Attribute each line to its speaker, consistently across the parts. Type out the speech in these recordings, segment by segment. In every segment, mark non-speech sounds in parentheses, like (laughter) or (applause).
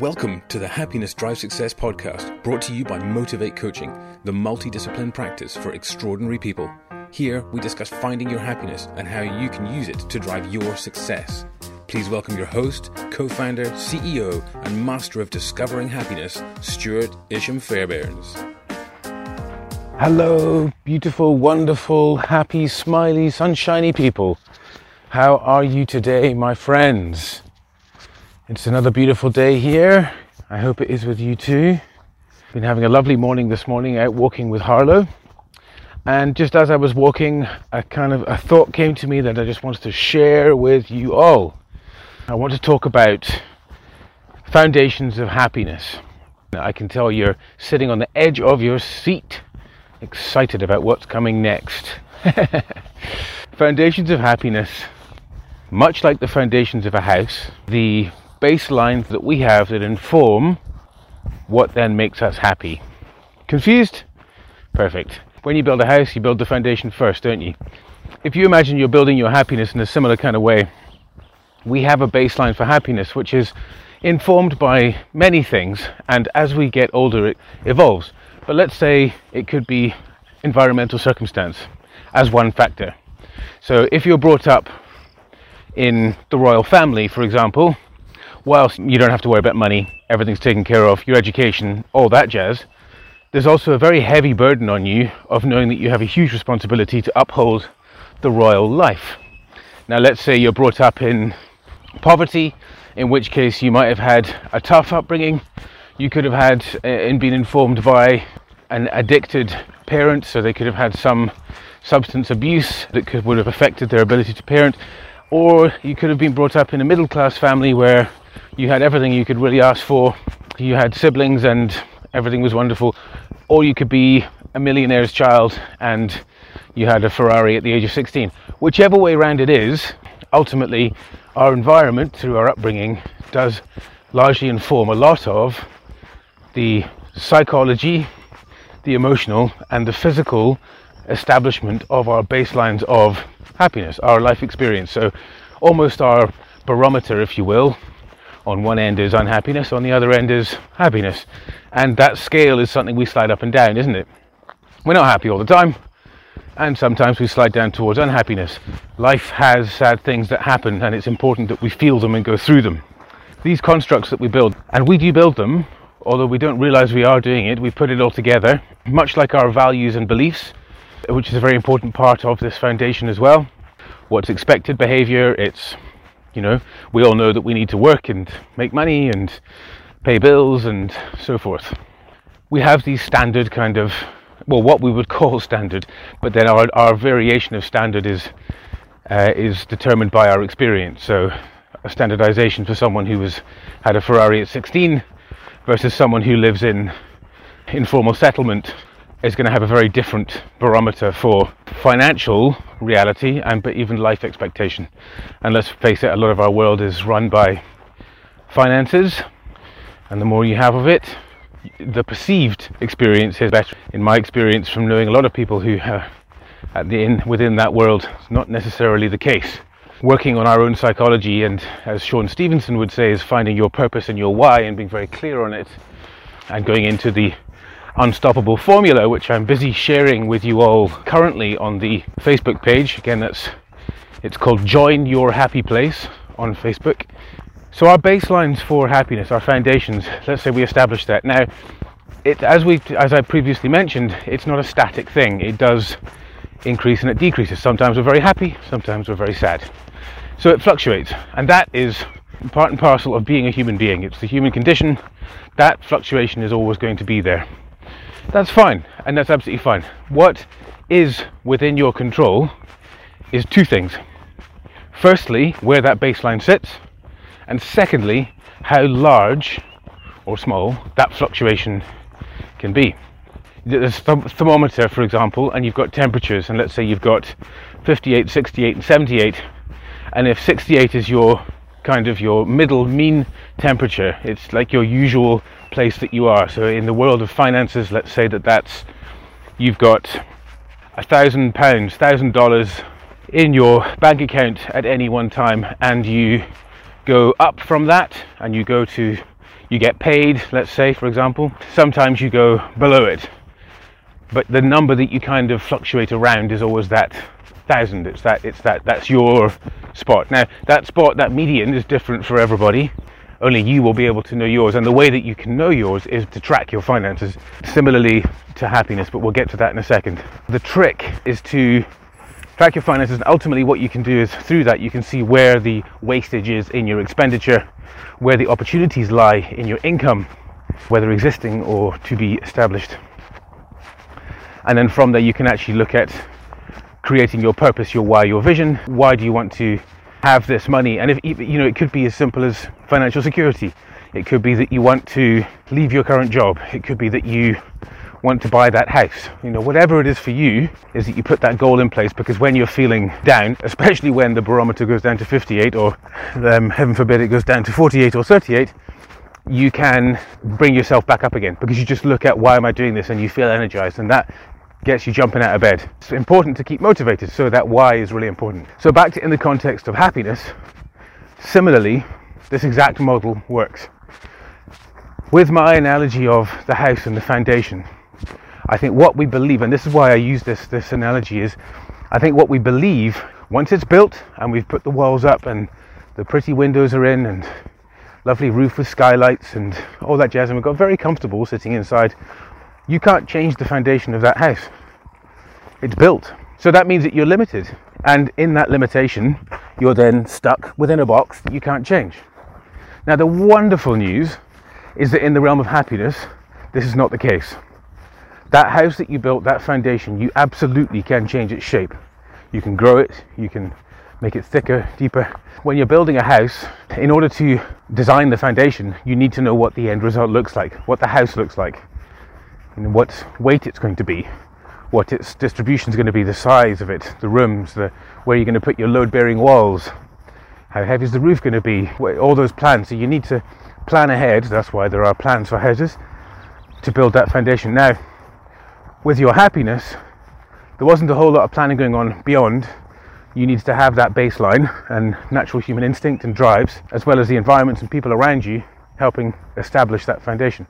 Speaker 1: Welcome to the Happiness Drive Success podcast, brought to you by Motivate Coaching, the multidiscipline practice for extraordinary people. Here, we discuss finding your happiness and how you can use it to drive your success. Please welcome your host, co founder, CEO, and master of discovering happiness, Stuart Isham Fairbairns.
Speaker 2: Hello, beautiful, wonderful, happy, smiley, sunshiny people. How are you today, my friends? It's another beautiful day here. I hope it is with you too. Been having a lovely morning this morning out walking with Harlow. And just as I was walking, a kind of a thought came to me that I just wanted to share with you all. I want to talk about foundations of happiness. I can tell you're sitting on the edge of your seat, excited about what's coming next. (laughs) foundations of happiness, much like the foundations of a house, the baselines that we have that inform what then makes us happy. Confused? Perfect. When you build a house, you build the foundation first, don't you? If you imagine you're building your happiness in a similar kind of way, we have a baseline for happiness which is informed by many things, and as we get older, it evolves. But let's say it could be environmental circumstance as one factor. So if you're brought up in the royal family, for example, whilst you don't have to worry about money, everything's taken care of, your education, all that jazz, there's also a very heavy burden on you of knowing that you have a huge responsibility to uphold the royal life. Now, let's say you're brought up in poverty, in which case you might have had a tough upbringing. You could have had and uh, been informed by an addicted parent, so they could have had some substance abuse that could, would have affected their ability to parent. Or you could have been brought up in a middle class family where you had everything you could really ask for. You had siblings and everything was wonderful. Or you could be a millionaire's child and you had a Ferrari at the age of 16. Whichever way around it is, ultimately, our environment through our upbringing does largely inform a lot of the psychology, the emotional, and the physical establishment of our baselines of happiness, our life experience. So, almost our barometer, if you will, on one end is unhappiness, on the other end is happiness. And that scale is something we slide up and down, isn't it? We're not happy all the time, and sometimes we slide down towards unhappiness. Life has sad things that happen, and it's important that we feel them and go through them. These constructs that we build, and we do build them, although we don't realize we are doing it, we put it all together, much like our values and beliefs, which is a very important part of this foundation as well. What's expected behavior, it's you know, we all know that we need to work and make money and pay bills and so forth. We have these standard kind of, well, what we would call standard, but then our, our variation of standard is uh, is determined by our experience. So, a standardization for someone who has had a Ferrari at 16 versus someone who lives in informal settlement is going to have a very different barometer for financial reality and but even life expectation. And let's face it, a lot of our world is run by finances, and the more you have of it, the perceived experience is better. In my experience, from knowing a lot of people who are at the in within that world, it's not necessarily the case. Working on our own psychology, and as Sean Stevenson would say, is finding your purpose and your why and being very clear on it, and going into the unstoppable formula, which I'm busy sharing with you all currently on the Facebook page. Again, that's it's called Join Your Happy Place on Facebook. So our baselines for happiness, our foundations. Let's say we establish that now. It, as we, as I previously mentioned, it's not a static thing. It does increase and it decreases. Sometimes we're very happy, sometimes we're very sad. So it fluctuates, and that is part and parcel of being a human being. It's the human condition. That fluctuation is always going to be there. That's fine, and that's absolutely fine. What is within your control is two things. Firstly, where that baseline sits, and secondly, how large or small that fluctuation can be. There's a thermometer, for example, and you've got temperatures, and let's say you've got 58, 68, and 78, and if 68 is your kind of your middle mean temperature. It's like your usual place that you are. So in the world of finances, let's say that that's you've got a thousand pounds, thousand dollars in your bank account at any one time, and you go up from that and you go to you get paid, let's say, for example, sometimes you go below it. But the number that you kind of fluctuate around is always that thousand. It's that, it's that, that's your spot. Now, that spot, that median is different for everybody. Only you will be able to know yours. And the way that you can know yours is to track your finances, similarly to happiness, but we'll get to that in a second. The trick is to track your finances, and ultimately, what you can do is through that, you can see where the wastage is in your expenditure, where the opportunities lie in your income, whether existing or to be established. And then from there, you can actually look at creating your purpose, your why, your vision. Why do you want to have this money? And if you know, it could be as simple as financial security. It could be that you want to leave your current job. It could be that you want to buy that house. You know, whatever it is for you, is that you put that goal in place because when you're feeling down, especially when the barometer goes down to 58 or um, heaven forbid it goes down to 48 or 38, you can bring yourself back up again because you just look at why am I doing this and you feel energized and that gets you jumping out of bed. It's important to keep motivated, so that why is really important. So, back to in the context of happiness, similarly, this exact model works. With my analogy of the house and the foundation, I think what we believe, and this is why I use this, this analogy, is I think what we believe once it's built and we've put the walls up and the pretty windows are in and lovely roof with skylights and all that jazz, and we've got very comfortable sitting inside, you can't change the foundation of that house. It's built. So that means that you're limited. And in that limitation, you're then stuck within a box that you can't change. Now, the wonderful news is that in the realm of happiness, this is not the case. That house that you built, that foundation, you absolutely can change its shape. You can grow it, you can make it thicker, deeper. When you're building a house, in order to design the foundation, you need to know what the end result looks like, what the house looks like, and what weight it's going to be, what its distribution is going to be, the size of it, the rooms, the where you're going to put your load-bearing walls, how heavy is the roof going to be, all those plans. So you need to plan ahead. That's why there are plans for houses to build that foundation. Now, with your happiness, there wasn't a whole lot of planning going on beyond. You need to have that baseline and natural human instinct and drives, as well as the environments and people around you helping establish that foundation.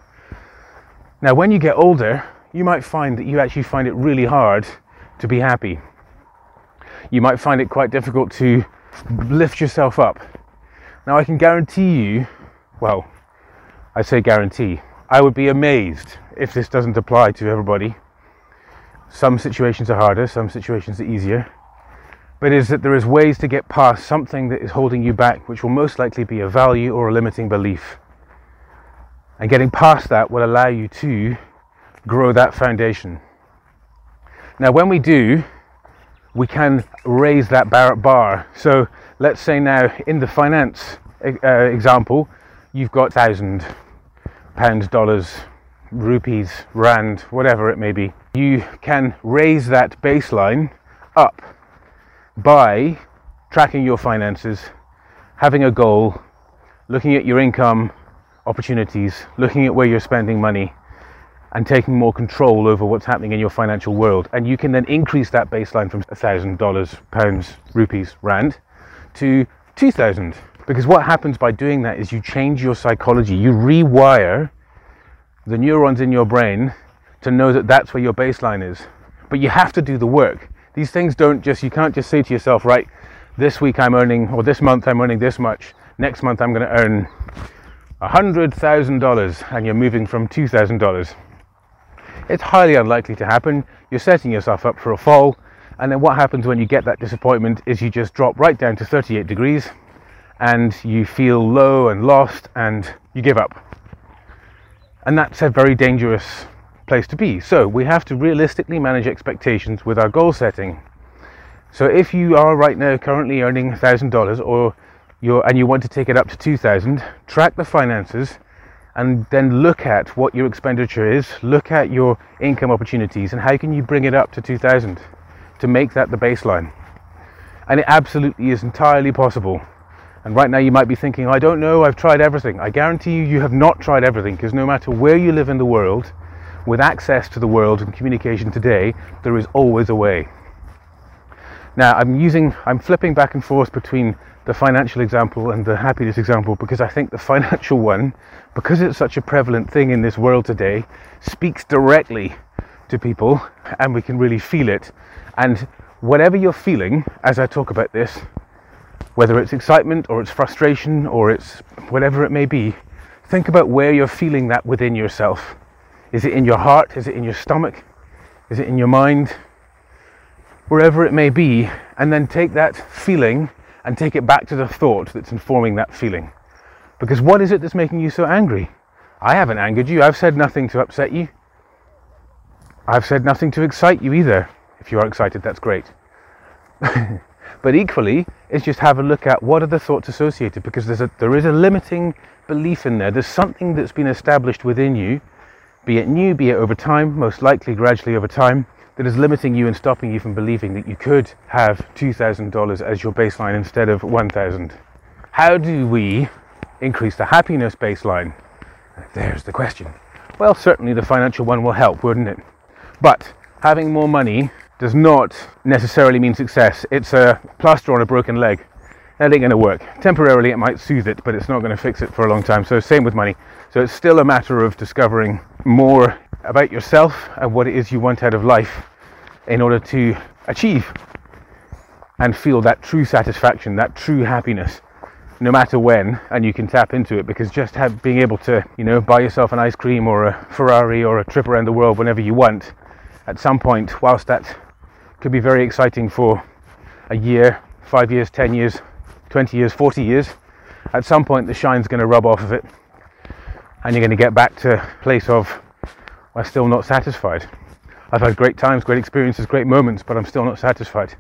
Speaker 2: Now, when you get older, you might find that you actually find it really hard to be happy. You might find it quite difficult to lift yourself up. Now, I can guarantee you, well, I say guarantee, I would be amazed if this doesn't apply to everybody some situations are harder, some situations are easier. But is that there is ways to get past something that is holding you back, which will most likely be a value or a limiting belief. And getting past that will allow you to grow that foundation. Now, when we do, we can raise that bar. So, let's say now in the finance uh, example, you've got thousand pounds, dollars, rupees, rand, whatever it may be, you can raise that baseline up by tracking your finances, having a goal, looking at your income opportunities, looking at where you're spending money, and taking more control over what's happening in your financial world. And you can then increase that baseline from $1,000, pounds, rupees, rand to 2,000. Because what happens by doing that is you change your psychology, you rewire the neurons in your brain to know that that's where your baseline is. But you have to do the work. These things don't just, you can't just say to yourself, right, this week I'm earning, or this month I'm earning this much, next month I'm going to earn $100,000 and you're moving from $2,000. It's highly unlikely to happen. You're setting yourself up for a fall. And then what happens when you get that disappointment is you just drop right down to 38 degrees and you feel low and lost and you give up. And that's a very dangerous place to be. So we have to realistically manage expectations with our goal setting. So if you are right now currently earning $1,000 or you're, and you want to take it up to 2000 track the finances and then look at what your expenditure is, look at your income opportunities and how can you bring it up to 2000 to make that the baseline. And it absolutely is entirely possible. And right now you might be thinking, I don't know, I've tried everything. I guarantee you, you have not tried everything because no matter where you live in the world, with access to the world and communication today, there is always a way. Now I'm using, I'm flipping back and forth between the financial example and the happiness example because I think the financial (laughs) one because it's such a prevalent thing in this world today, speaks directly to people and we can really feel it. And whatever you're feeling as I talk about this, whether it's excitement or it's frustration or it's whatever it may be, think about where you're feeling that within yourself. Is it in your heart? Is it in your stomach? Is it in your mind? Wherever it may be, and then take that feeling and take it back to the thought that's informing that feeling. Because what is it that's making you so angry? I haven't angered you. I've said nothing to upset you. I've said nothing to excite you either. If you are excited, that's great. (laughs) but equally, it's just have a look at what are the thoughts associated because there's a, there is a limiting belief in there. There's something that's been established within you, be it new, be it over time, most likely gradually over time, that is limiting you and stopping you from believing that you could have $2,000 as your baseline instead of 1,000. How do we increase the happiness baseline? There's the question. Well, certainly the financial one will help, wouldn't it? But having more money does not necessarily mean success. It's a plaster on a broken leg. That ain't going to work. Temporarily, it might soothe it, but it's not going to fix it for a long time. So, same with money. So, it's still a matter of discovering more about yourself and what it is you want out of life in order to achieve and feel that true satisfaction, that true happiness, no matter when, and you can tap into it. Because just have, being able to, you know, buy yourself an ice cream or a Ferrari or a trip around the world whenever you want, at some point, whilst that could be very exciting for a year, five years, ten years, 20 years, 40 years, at some point the shine's going to rub off of it and you're going to get back to a place of, I'm still not satisfied. I've had great times, great experiences, great moments, but I'm still not satisfied.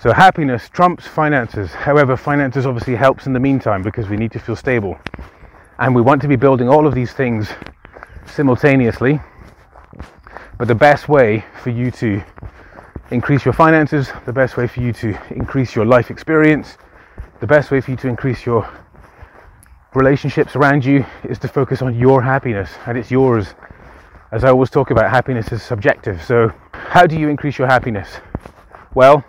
Speaker 2: So happiness trumps finances. However, finances obviously helps in the meantime because we need to feel stable. And we want to be building all of these things simultaneously. But the best way for you to increase your finances, the best way for you to increase your life experience, the best way for you to increase your relationships around you is to focus on your happiness and it's yours as I always talk about, happiness is subjective. So, how do you increase your happiness? Well,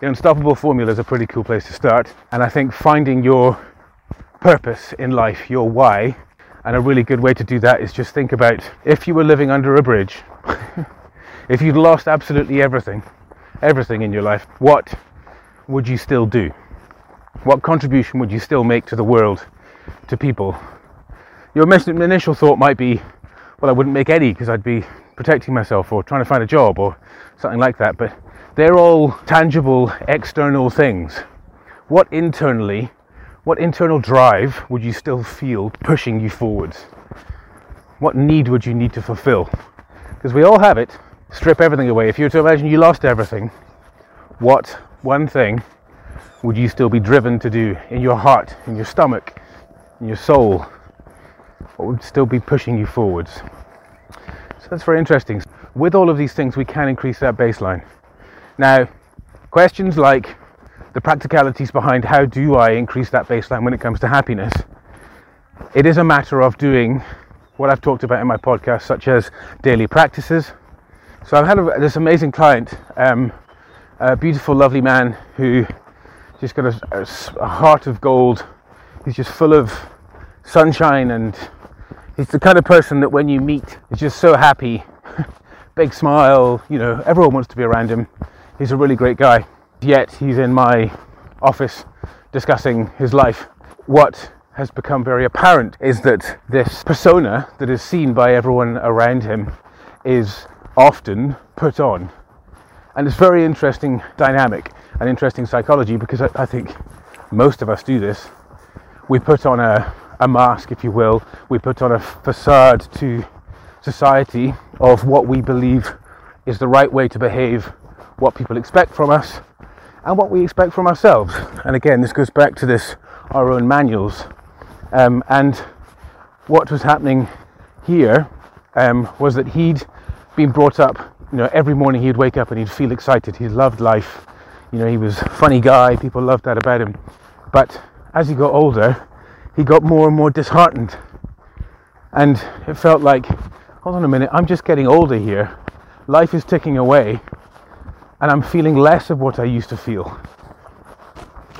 Speaker 2: the Unstoppable Formula is a pretty cool place to start. And I think finding your purpose in life, your why, and a really good way to do that is just think about if you were living under a bridge, (laughs) if you'd lost absolutely everything, everything in your life, what would you still do? What contribution would you still make to the world, to people? Your initial thought might be, well, I wouldn't make any because I'd be protecting myself or trying to find a job or something like that. But they're all tangible external things. What internally, what internal drive would you still feel pushing you forwards? What need would you need to fulfill? Because we all have it. Strip everything away. If you were to imagine you lost everything, what one thing would you still be driven to do in your heart, in your stomach, in your soul? what would still be pushing you forwards. So that's very interesting. With all of these things, we can increase that baseline. Now, questions like the practicalities behind how do I increase that baseline when it comes to happiness, it is a matter of doing what I've talked about in my podcast, such as daily practices. So I've had a, this amazing client, um, a beautiful, lovely man who just got a, a heart of gold. He's just full of sunshine and he's the kind of person that when you meet is just so happy, (laughs) big smile, you know, everyone wants to be around him. He's a really great guy. Yet he's in my office discussing his life. What has become very apparent is that this persona that is seen by everyone around him is often put on. And it's very interesting dynamic and interesting psychology because I, I think most of us do this. We put on a a mask, if you will. We put on a facade to society of what we believe is the right way to behave, what people expect from us, and what we expect from ourselves. And again, this goes back to this our own manuals. Um, and what was happening here um, was that he'd been brought up. You know, every morning he'd wake up and he'd feel excited. He loved life. You know, he was a funny guy. People loved that about him. But as he got older, he got more and more disheartened. And it felt like, hold on a minute, I'm just getting older here. Life is ticking away, and I'm feeling less of what I used to feel.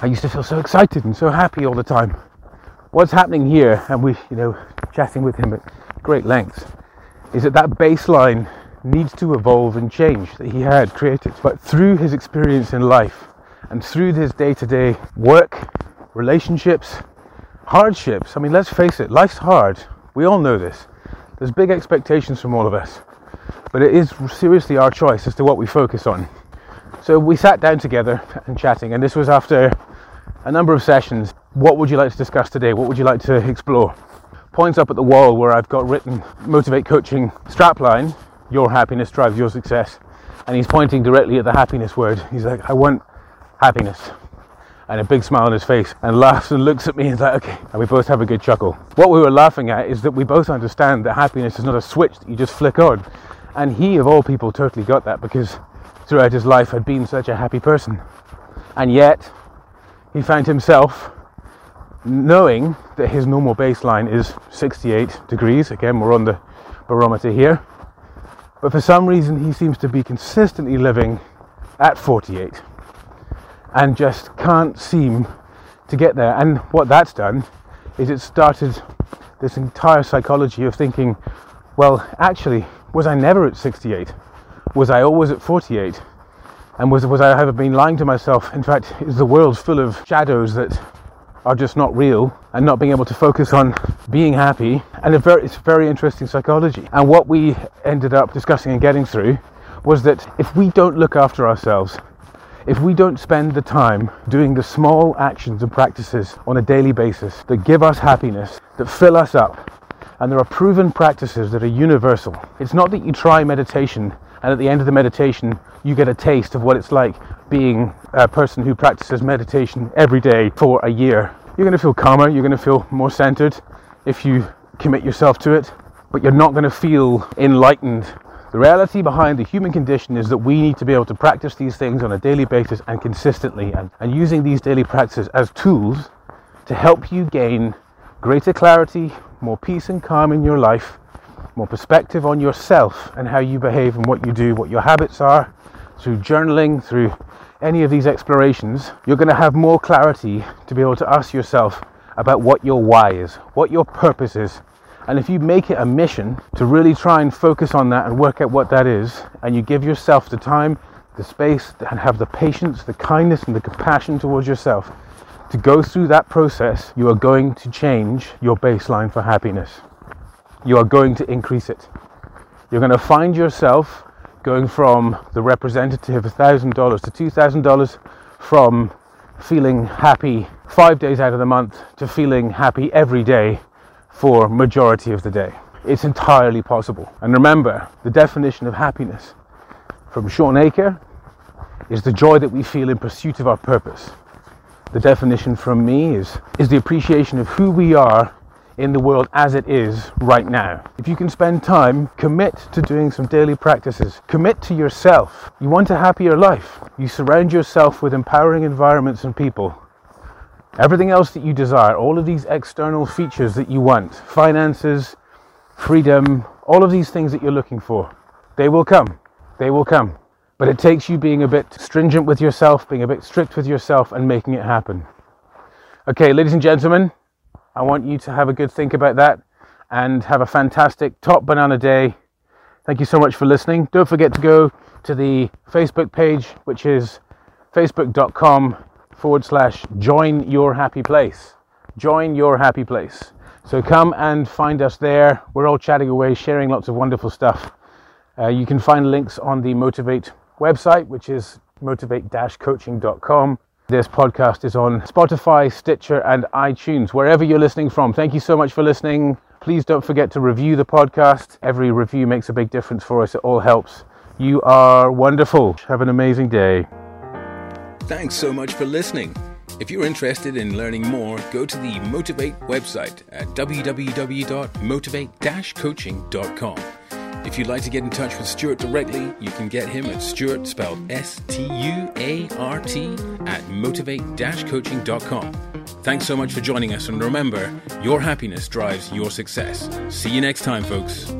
Speaker 2: I used to feel so excited and so happy all the time. what's happening here, and we, you know, chatting with him at great lengths, is that that baseline needs to evolve and change that he had created. But through his experience in life and through his day to day work, relationships, hardships, I mean, let's face it, life's hard. We all know this. There's big expectations from all of us. But it is seriously our choice as to what we focus on. So we sat down together and chatting, and this was after a number of sessions. What would you like to discuss today? What would you like to explore? Points up at the wall where I've got written Motivate Coaching strapline Your happiness drives your success. And he's pointing directly at the happiness word. He's like, I want happiness. And a big smile on his face, and laughs and looks at me and like, okay. And we both have a good chuckle. What we were laughing at is that we both understand that happiness is not a switch that you just flick on. And he, of all people, totally got that because throughout his life had been such a happy person. And yet, he found himself knowing that his normal baseline is 68 degrees. Again, we're on the barometer here. But for some reason, he seems to be consistently living at 48 and just can't seem to get there. And what that's done is it started this entire psychology of thinking, well, actually, was I never at 68? Was I always at 48? And was, was I ever been lying to myself? In fact, is the world full of shadows that are just not real and not being able to focus on being happy? And very, it's very interesting psychology. And what we ended up discussing and getting through was that if we don't look after ourselves, if we don't spend the time doing the small actions and practices on a daily basis that give us happiness, that fill us up, and there are proven practices that are universal. It's not that you try meditation and at the end of the meditation you get a taste of what it's like being a person who practices meditation every day for a year. You're going to feel calmer, you're going to feel more centered if you commit yourself to it, but you're not going to feel enlightened the reality behind the human condition is that we need to be able to practice these things on a daily basis and consistently, and, and using these daily practices as tools to help you gain greater clarity, more peace and calm in your life, more perspective on yourself and how you behave and what you do, what your habits are, through journaling, through any of these explorations, you're going to have more clarity to be able to ask yourself about what your why is, what your purpose is, and if you make it a mission to really try and focus on that and work out what that is, and you give yourself the time, the space, and have the patience, the kindness, and the compassion towards yourself to go through that process, you are going to change your baseline for happiness. You are going to increase it. You're going to find yourself going from the representative $1,000 to $2,000 from feeling happy five days out of the month to feeling happy every day for majority of the day. It's entirely possible. And remember, the definition of happiness from Shawn Achor is the joy that we feel in pursuit of our purpose. The definition from me is, is the appreciation of who we are in the world as it is right now. If you can spend time, commit to doing some daily practices. Commit to yourself. You want a happier life. You surround yourself with empowering environments and people everything else that you desire, all of these external features that you want, finances, freedom, all of these things that you're looking for, they will come. They will come. But it takes you being a bit stringent with yourself, being a bit strict with yourself, and making it happen. Okay, ladies and gentlemen, I want you to have a good think about that and have a fantastic top banana day. Thank you so much for listening. Don't forget to go to the Facebook page, which is facebook.com forward slash join your happy place. Join your happy place. So come and find us there. We're all chatting away, sharing lots of wonderful stuff. Uh, you can find links on the Motivate website, which is motivate coaching.com. This podcast is on Spotify, Stitcher, and iTunes, wherever you're listening from. Thank you so much for listening. Please don't forget to review the podcast. Every review makes a big difference for us, it all helps. You are wonderful. Have an amazing day.
Speaker 1: Thanks so much for listening. If you're interested in learning more, go to the Motivate website at www.motivate-coaching.com. If you'd like to get in touch with Stuart directly, you can get him at Stuart, spelled S T U A R T, at motivate-coaching.com. Thanks so much for joining us, and remember, your happiness drives your success. See you next time, folks.